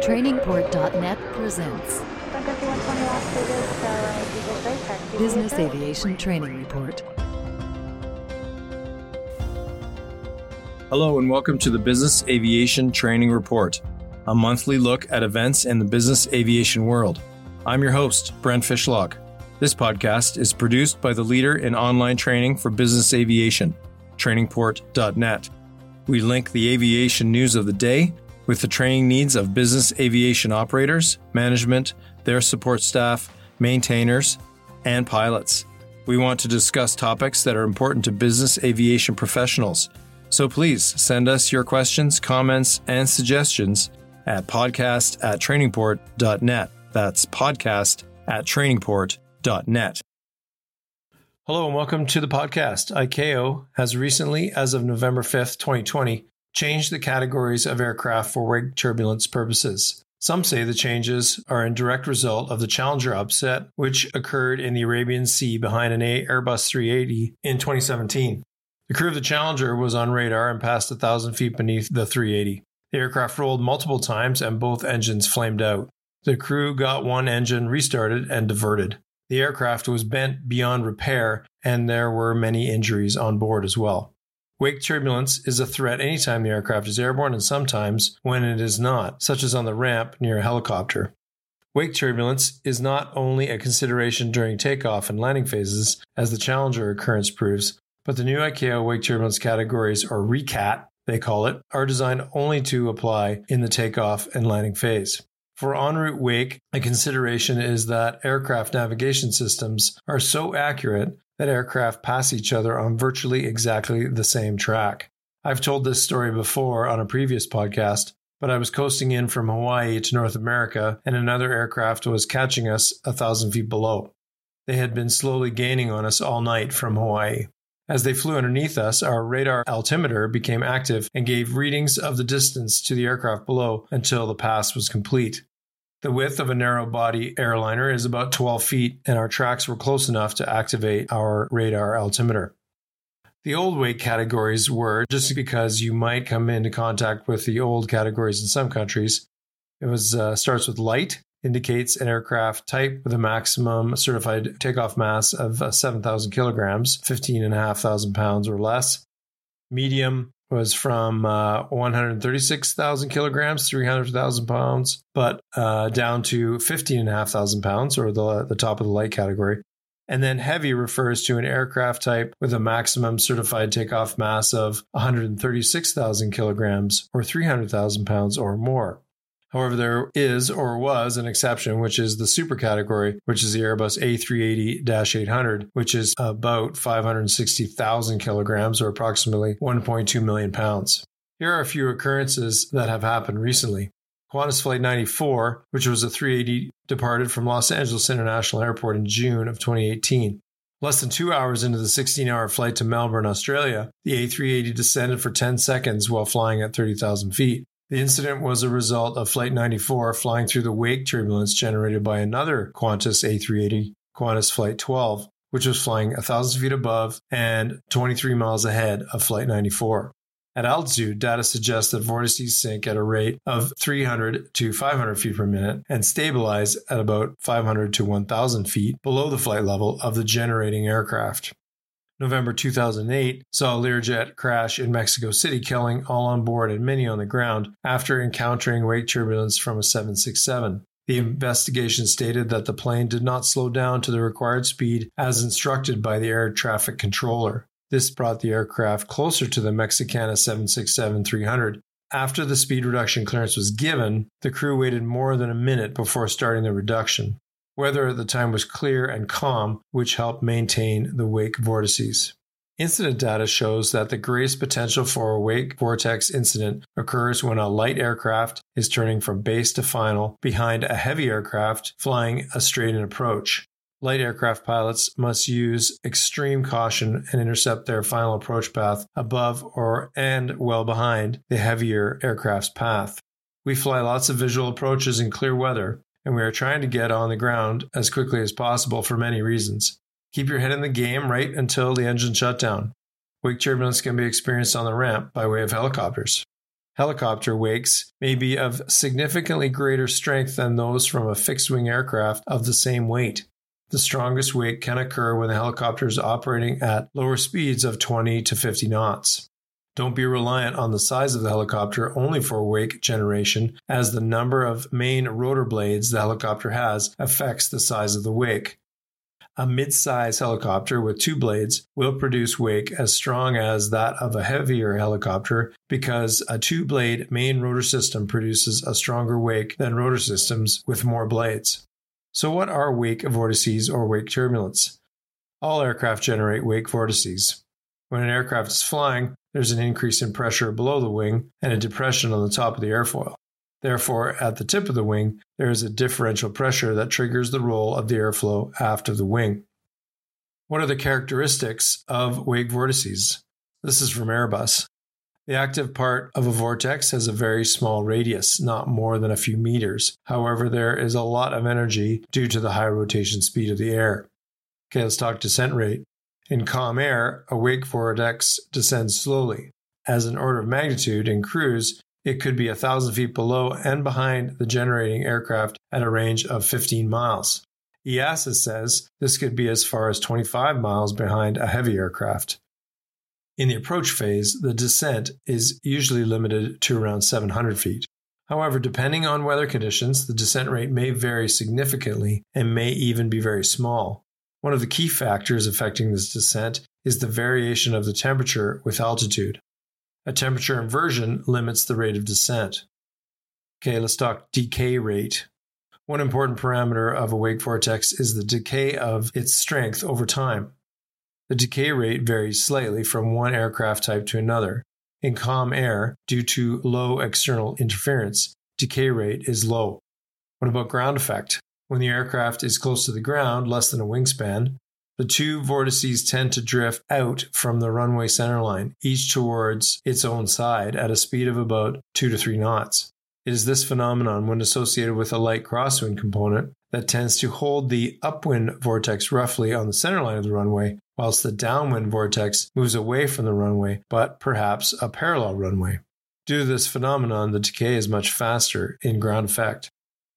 Trainingport.net presents Business Aviation Training Report. Hello, and welcome to the Business Aviation Training Report, a monthly look at events in the business aviation world. I'm your host, Brent Fishlock. This podcast is produced by the leader in online training for business aviation, trainingport.net. We link the aviation news of the day with the training needs of business aviation operators, management, their support staff, maintainers, and pilots. We want to discuss topics that are important to business aviation professionals. So please send us your questions, comments, and suggestions at podcast at trainingport.net. That's podcast at trainingport.net. Hello and welcome to the podcast. ICAO has recently, as of November 5th, 2020, changed the categories of aircraft for wake turbulence purposes. Some say the changes are a direct result of the Challenger upset, which occurred in the Arabian Sea behind an Airbus 380 in 2017. The crew of the Challenger was on radar and passed 1,000 feet beneath the 380. The aircraft rolled multiple times and both engines flamed out. The crew got one engine restarted and diverted. The aircraft was bent beyond repair, and there were many injuries on board as well. Wake turbulence is a threat anytime the aircraft is airborne and sometimes when it is not, such as on the ramp near a helicopter. Wake turbulence is not only a consideration during takeoff and landing phases, as the Challenger occurrence proves, but the new ICAO wake turbulence categories, or RECAT, they call it, are designed only to apply in the takeoff and landing phase. For en route wake, a consideration is that aircraft navigation systems are so accurate that aircraft pass each other on virtually exactly the same track. I've told this story before on a previous podcast, but I was coasting in from Hawaii to North America and another aircraft was catching us a thousand feet below. They had been slowly gaining on us all night from Hawaii. As they flew underneath us, our radar altimeter became active and gave readings of the distance to the aircraft below until the pass was complete. The width of a narrow body airliner is about 12 feet, and our tracks were close enough to activate our radar altimeter. The old weight categories were just because you might come into contact with the old categories in some countries. It was uh, starts with light, indicates an aircraft type with a maximum certified takeoff mass of uh, 7,000 kilograms, 15,500 pounds or less. Medium was from uh, 136,000 kilograms, 300,000 pounds, but uh, down to 15,500 pounds, or the, the top of the light category. And then heavy refers to an aircraft type with a maximum certified takeoff mass of 136,000 kilograms, or 300,000 pounds or more. However, there is or was an exception, which is the super category, which is the Airbus A380 800, which is about 560,000 kilograms or approximately 1.2 million pounds. Here are a few occurrences that have happened recently. Qantas Flight 94, which was a 380, departed from Los Angeles International Airport in June of 2018. Less than two hours into the 16 hour flight to Melbourne, Australia, the A380 descended for 10 seconds while flying at 30,000 feet. The incident was a result of Flight 94 flying through the wake turbulence generated by another Qantas A380, Qantas Flight 12, which was flying 1,000 feet above and 23 miles ahead of Flight 94. At altitude, data suggests that vortices sink at a rate of 300 to 500 feet per minute and stabilize at about 500 to 1,000 feet below the flight level of the generating aircraft. November 2008 saw a Learjet crash in Mexico City, killing all on board and many on the ground after encountering wake turbulence from a 767. The investigation stated that the plane did not slow down to the required speed as instructed by the air traffic controller. This brought the aircraft closer to the Mexicana 767 300. After the speed reduction clearance was given, the crew waited more than a minute before starting the reduction. Weather at the time was clear and calm, which helped maintain the wake vortices. Incident data shows that the greatest potential for a wake vortex incident occurs when a light aircraft is turning from base to final behind a heavy aircraft flying a straight in approach. Light aircraft pilots must use extreme caution and intercept their final approach path above or and well behind the heavier aircraft's path. We fly lots of visual approaches in clear weather, and we are trying to get on the ground as quickly as possible for many reasons. Keep your head in the game right until the engine shutdown. Wake turbulence can be experienced on the ramp by way of helicopters. Helicopter wakes may be of significantly greater strength than those from a fixed wing aircraft of the same weight. The strongest wake can occur when the helicopter is operating at lower speeds of 20 to 50 knots. Don't be reliant on the size of the helicopter only for wake generation, as the number of main rotor blades the helicopter has affects the size of the wake. A mid-size helicopter with two blades will produce wake as strong as that of a heavier helicopter because a two-blade main rotor system produces a stronger wake than rotor systems with more blades. So what are wake vortices or wake turbulence? All aircraft generate wake vortices. When an aircraft is flying, there's an increase in pressure below the wing and a depression on the top of the airfoil. Therefore, at the tip of the wing, there is a differential pressure that triggers the roll of the airflow aft of the wing. What are the characteristics of wake vortices? This is from Airbus. The active part of a vortex has a very small radius, not more than a few meters. However, there is a lot of energy due to the high rotation speed of the air. Okay, let's talk descent rate. In calm air, a wake vortex descends slowly. As an order of magnitude, in cruise, it could be a thousand feet below and behind the generating aircraft at a range of 15 miles. EASA says this could be as far as 25 miles behind a heavy aircraft. In the approach phase, the descent is usually limited to around 700 feet. However, depending on weather conditions, the descent rate may vary significantly and may even be very small. One of the key factors affecting this descent is the variation of the temperature with altitude. A temperature inversion limits the rate of descent. Okay, let's talk decay rate. One important parameter of a wake vortex is the decay of its strength over time. The decay rate varies slightly from one aircraft type to another. In calm air, due to low external interference, decay rate is low. What about ground effect? When the aircraft is close to the ground, less than a wingspan, the two vortices tend to drift out from the runway centerline, each towards its own side at a speed of about 2 to 3 knots. It is this phenomenon, when associated with a light crosswind component, that tends to hold the upwind vortex roughly on the centerline of the runway, whilst the downwind vortex moves away from the runway, but perhaps a parallel runway. Due to this phenomenon, the decay is much faster in ground effect.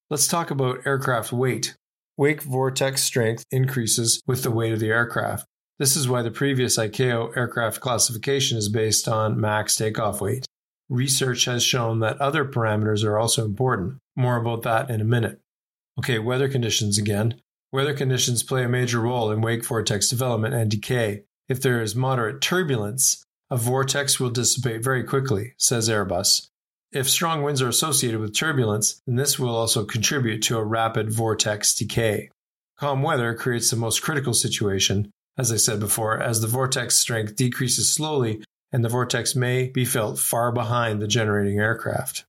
Let's talk about aircraft weight. Wake vortex strength increases with the weight of the aircraft. This is why the previous ICAO aircraft classification is based on max takeoff weight. Research has shown that other parameters are also important. More about that in a minute. Okay, weather conditions again. Weather conditions play a major role in wake vortex development and decay. If there is moderate turbulence, a vortex will dissipate very quickly, says Airbus. If strong winds are associated with turbulence, then this will also contribute to a rapid vortex decay. Calm weather creates the most critical situation, as I said before, as the vortex strength decreases slowly and the vortex may be felt far behind the generating aircraft.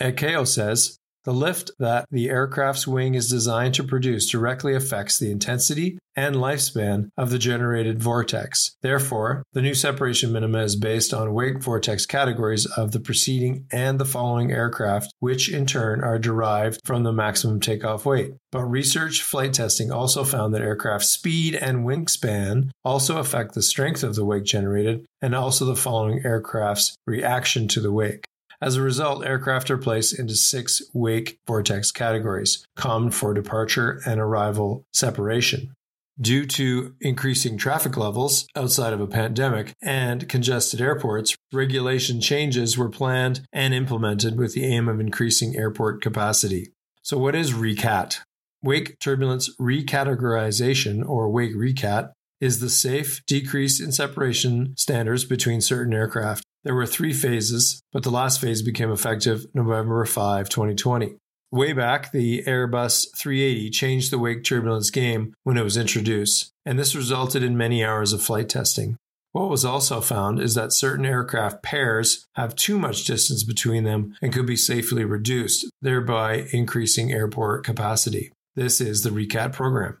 ICAO says the lift that the aircraft's wing is designed to produce directly affects the intensity and lifespan of the generated vortex. Therefore, the new separation minima is based on wake vortex categories of the preceding and the following aircraft, which in turn are derived from the maximum takeoff weight. But research flight testing also found that aircraft speed and wingspan also affect the strength of the wake generated and also the following aircraft's reaction to the wake. As a result, aircraft are placed into six wake vortex categories, common for departure and arrival separation. Due to increasing traffic levels outside of a pandemic and congested airports, regulation changes were planned and implemented with the aim of increasing airport capacity. So, what is RECAT? Wake turbulence recategorization, or wake RECAT, is the safe decrease in separation standards between certain aircraft. There were three phases, but the last phase became effective November 5, 2020. Way back, the Airbus 380 changed the wake turbulence game when it was introduced, and this resulted in many hours of flight testing. What was also found is that certain aircraft pairs have too much distance between them and could be safely reduced, thereby increasing airport capacity. This is the RECAT program.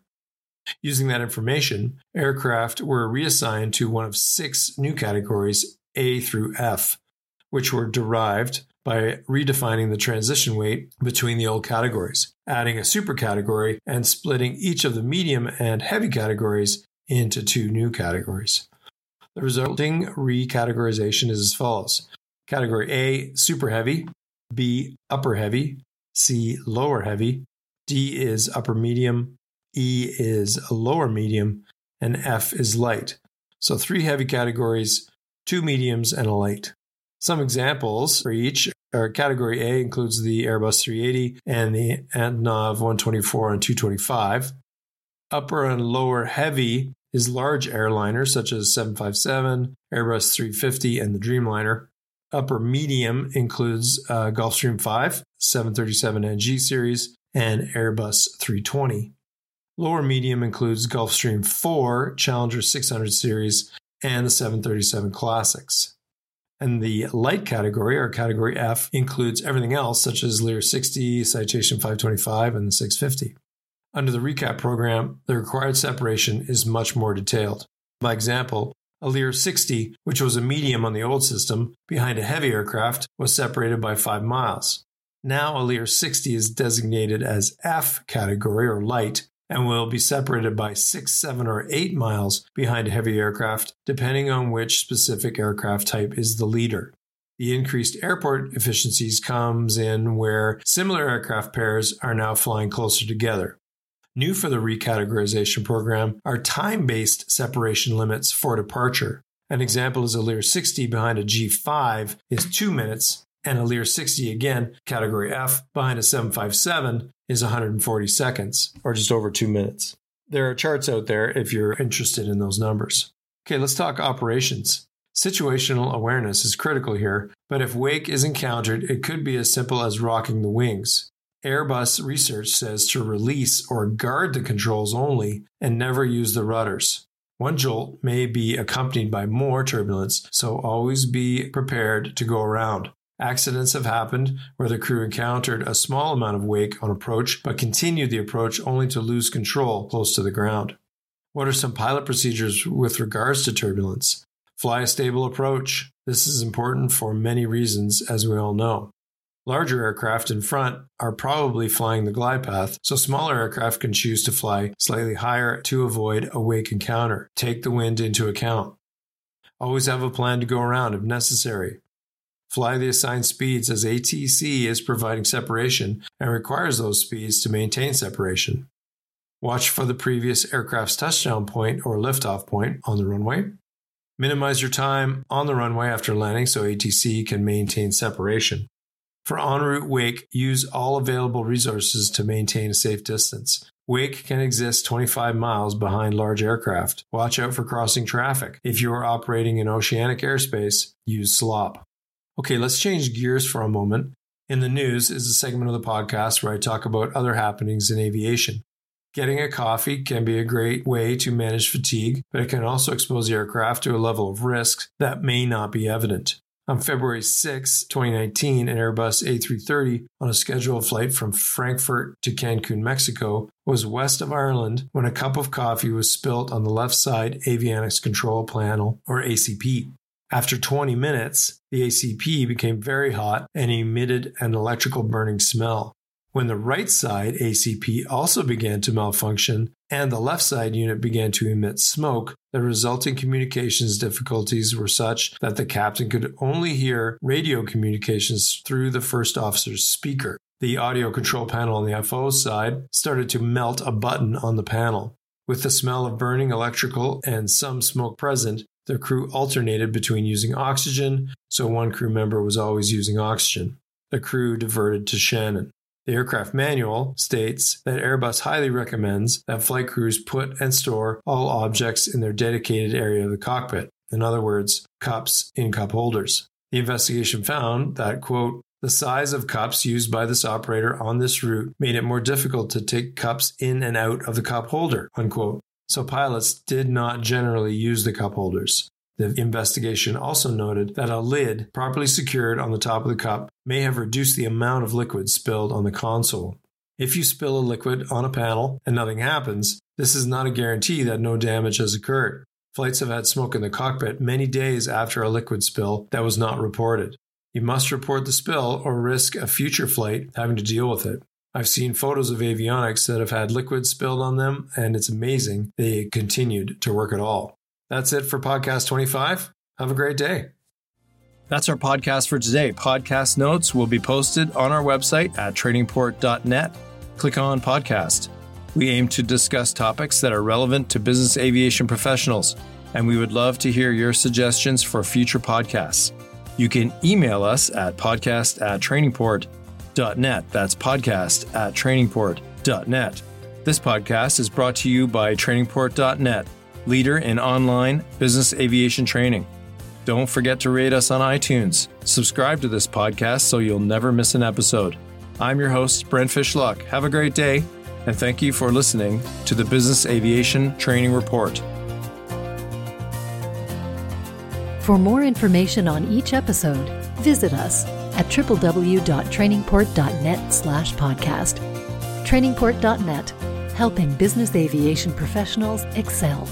Using that information, aircraft were reassigned to one of six new categories a through F, which were derived by redefining the transition weight between the old categories, adding a super category, and splitting each of the medium and heavy categories into two new categories. The resulting recategorization is as follows. Category A, super heavy, B, upper heavy, C, lower heavy, D is upper medium, E is a lower medium, and F is light. So three heavy categories, two mediums, and a light. Some examples for each are category A includes the Airbus 380 and the Antonov 124 and 225. Upper and lower heavy is large airliners such as 757, Airbus 350, and the Dreamliner. Upper medium includes uh, Gulfstream 5, 737 NG series, and Airbus 320. Lower medium includes Gulfstream 4, Challenger 600 series, and the 737 Classics. And the light category, or category F, includes everything else, such as Lear 60, Citation 525, and the 650. Under the RECAT program, the required separation is much more detailed. By example, a Lear 60, which was a medium on the old system, behind a heavy aircraft, was separated by 5 miles. Now, a Lear 60 is designated as F category or light and will be separated by 6, 7, or 8 miles behind heavy aircraft, depending on which specific aircraft type is the leader. The increased airport efficiencies comes in where similar aircraft pairs are now flying closer together. New for the recategorization program are time based separation limits for departure. An example is a Lear 60 behind a G5 is 2 minutes, and a Lear 60 again, category F, behind a 757 is 140 seconds, or just over 2 minutes. There are charts out there if you're interested in those numbers. Okay, let's talk operations. Situational awareness is critical here, but if wake is encountered, it could be as simple as rocking the wings. Airbus research says to release or guard the controls only and never use the rudders. One jolt may be accompanied by more turbulence, so always be prepared to go around. Accidents have happened where the crew encountered a small amount of wake on approach but continued the approach only to lose control close to the ground. What are some pilot procedures with regards to turbulence? Fly a stable approach. This is important for many reasons, as we all know. Larger aircraft in front are probably flying the glide path, so smaller aircraft can choose to fly slightly higher to avoid a wake encounter. Take the wind into account. Always have a plan to go around if necessary. Fly the assigned speeds as ATC is providing separation and requires those speeds to maintain separation. Watch for the previous aircraft's touchdown point or liftoff point on the runway. Minimize your time on the runway after landing so ATC can maintain separation. For en route wake, use all available resources to maintain a safe distance. Wake can exist 25 miles behind large aircraft. Watch out for crossing traffic. If you are operating in oceanic airspace, use slop. Okay, let's change gears for a moment. In the news is a segment of the podcast where I talk about other happenings in aviation. Getting a coffee can be a great way to manage fatigue, but it can also expose the aircraft to a level of risk that may not be evident. On February 6, 2019, an Airbus A330 on a scheduled flight from Frankfurt to Cancun, Mexico, was west of Ireland when a cup of coffee was spilt on the left side avionics control panel, or ACP. After 20 minutes, the ACP became very hot and emitted an electrical burning smell. When the right side ACP also began to malfunction and the left side unit began to emit smoke, the resulting communications difficulties were such that the captain could only hear radio communications through the first officer's speaker. The audio control panel on the FO side started to melt a button on the panel. With the smell of burning electrical and some smoke present, the crew alternated between using oxygen, so one crew member was always using oxygen. The crew diverted to Shannon. The aircraft manual states that Airbus highly recommends that flight crews put and store all objects in their dedicated area of the cockpit. In other words, cups in cup holders. The investigation found that, quote, the size of cups used by this operator on this route made it more difficult to take cups in and out of the cup holder, unquote. So pilots did not generally use the cup holders. The investigation also noted that a lid properly secured on the top of the cup may have reduced the amount of liquid spilled on the console. If you spill a liquid on a panel and nothing happens, this is not a guarantee that no damage has occurred. Flights have had smoke in the cockpit many days after a liquid spill that was not reported. You must report the spill or risk a future flight having to deal with it. I've seen photos of avionics that have had liquid spilled on them, and it's amazing they continued to work at all. That's it for podcast 25. Have a great day. That's our podcast for today. Podcast notes will be posted on our website at trainingport.net. Click on podcast. We aim to discuss topics that are relevant to business aviation professionals, and we would love to hear your suggestions for future podcasts. You can email us at podcast at trainingport.net. That's podcast at trainingport.net. This podcast is brought to you by trainingport.net, leader in online business aviation training. Don't forget to rate us on iTunes. Subscribe to this podcast so you'll never miss an episode. I'm your host, Brent Fishlock. Have a great day, and thank you for listening to the Business Aviation Training Report. For more information on each episode, visit us at www.trainingport.net slash podcast. Trainingport.net, helping business aviation professionals excel.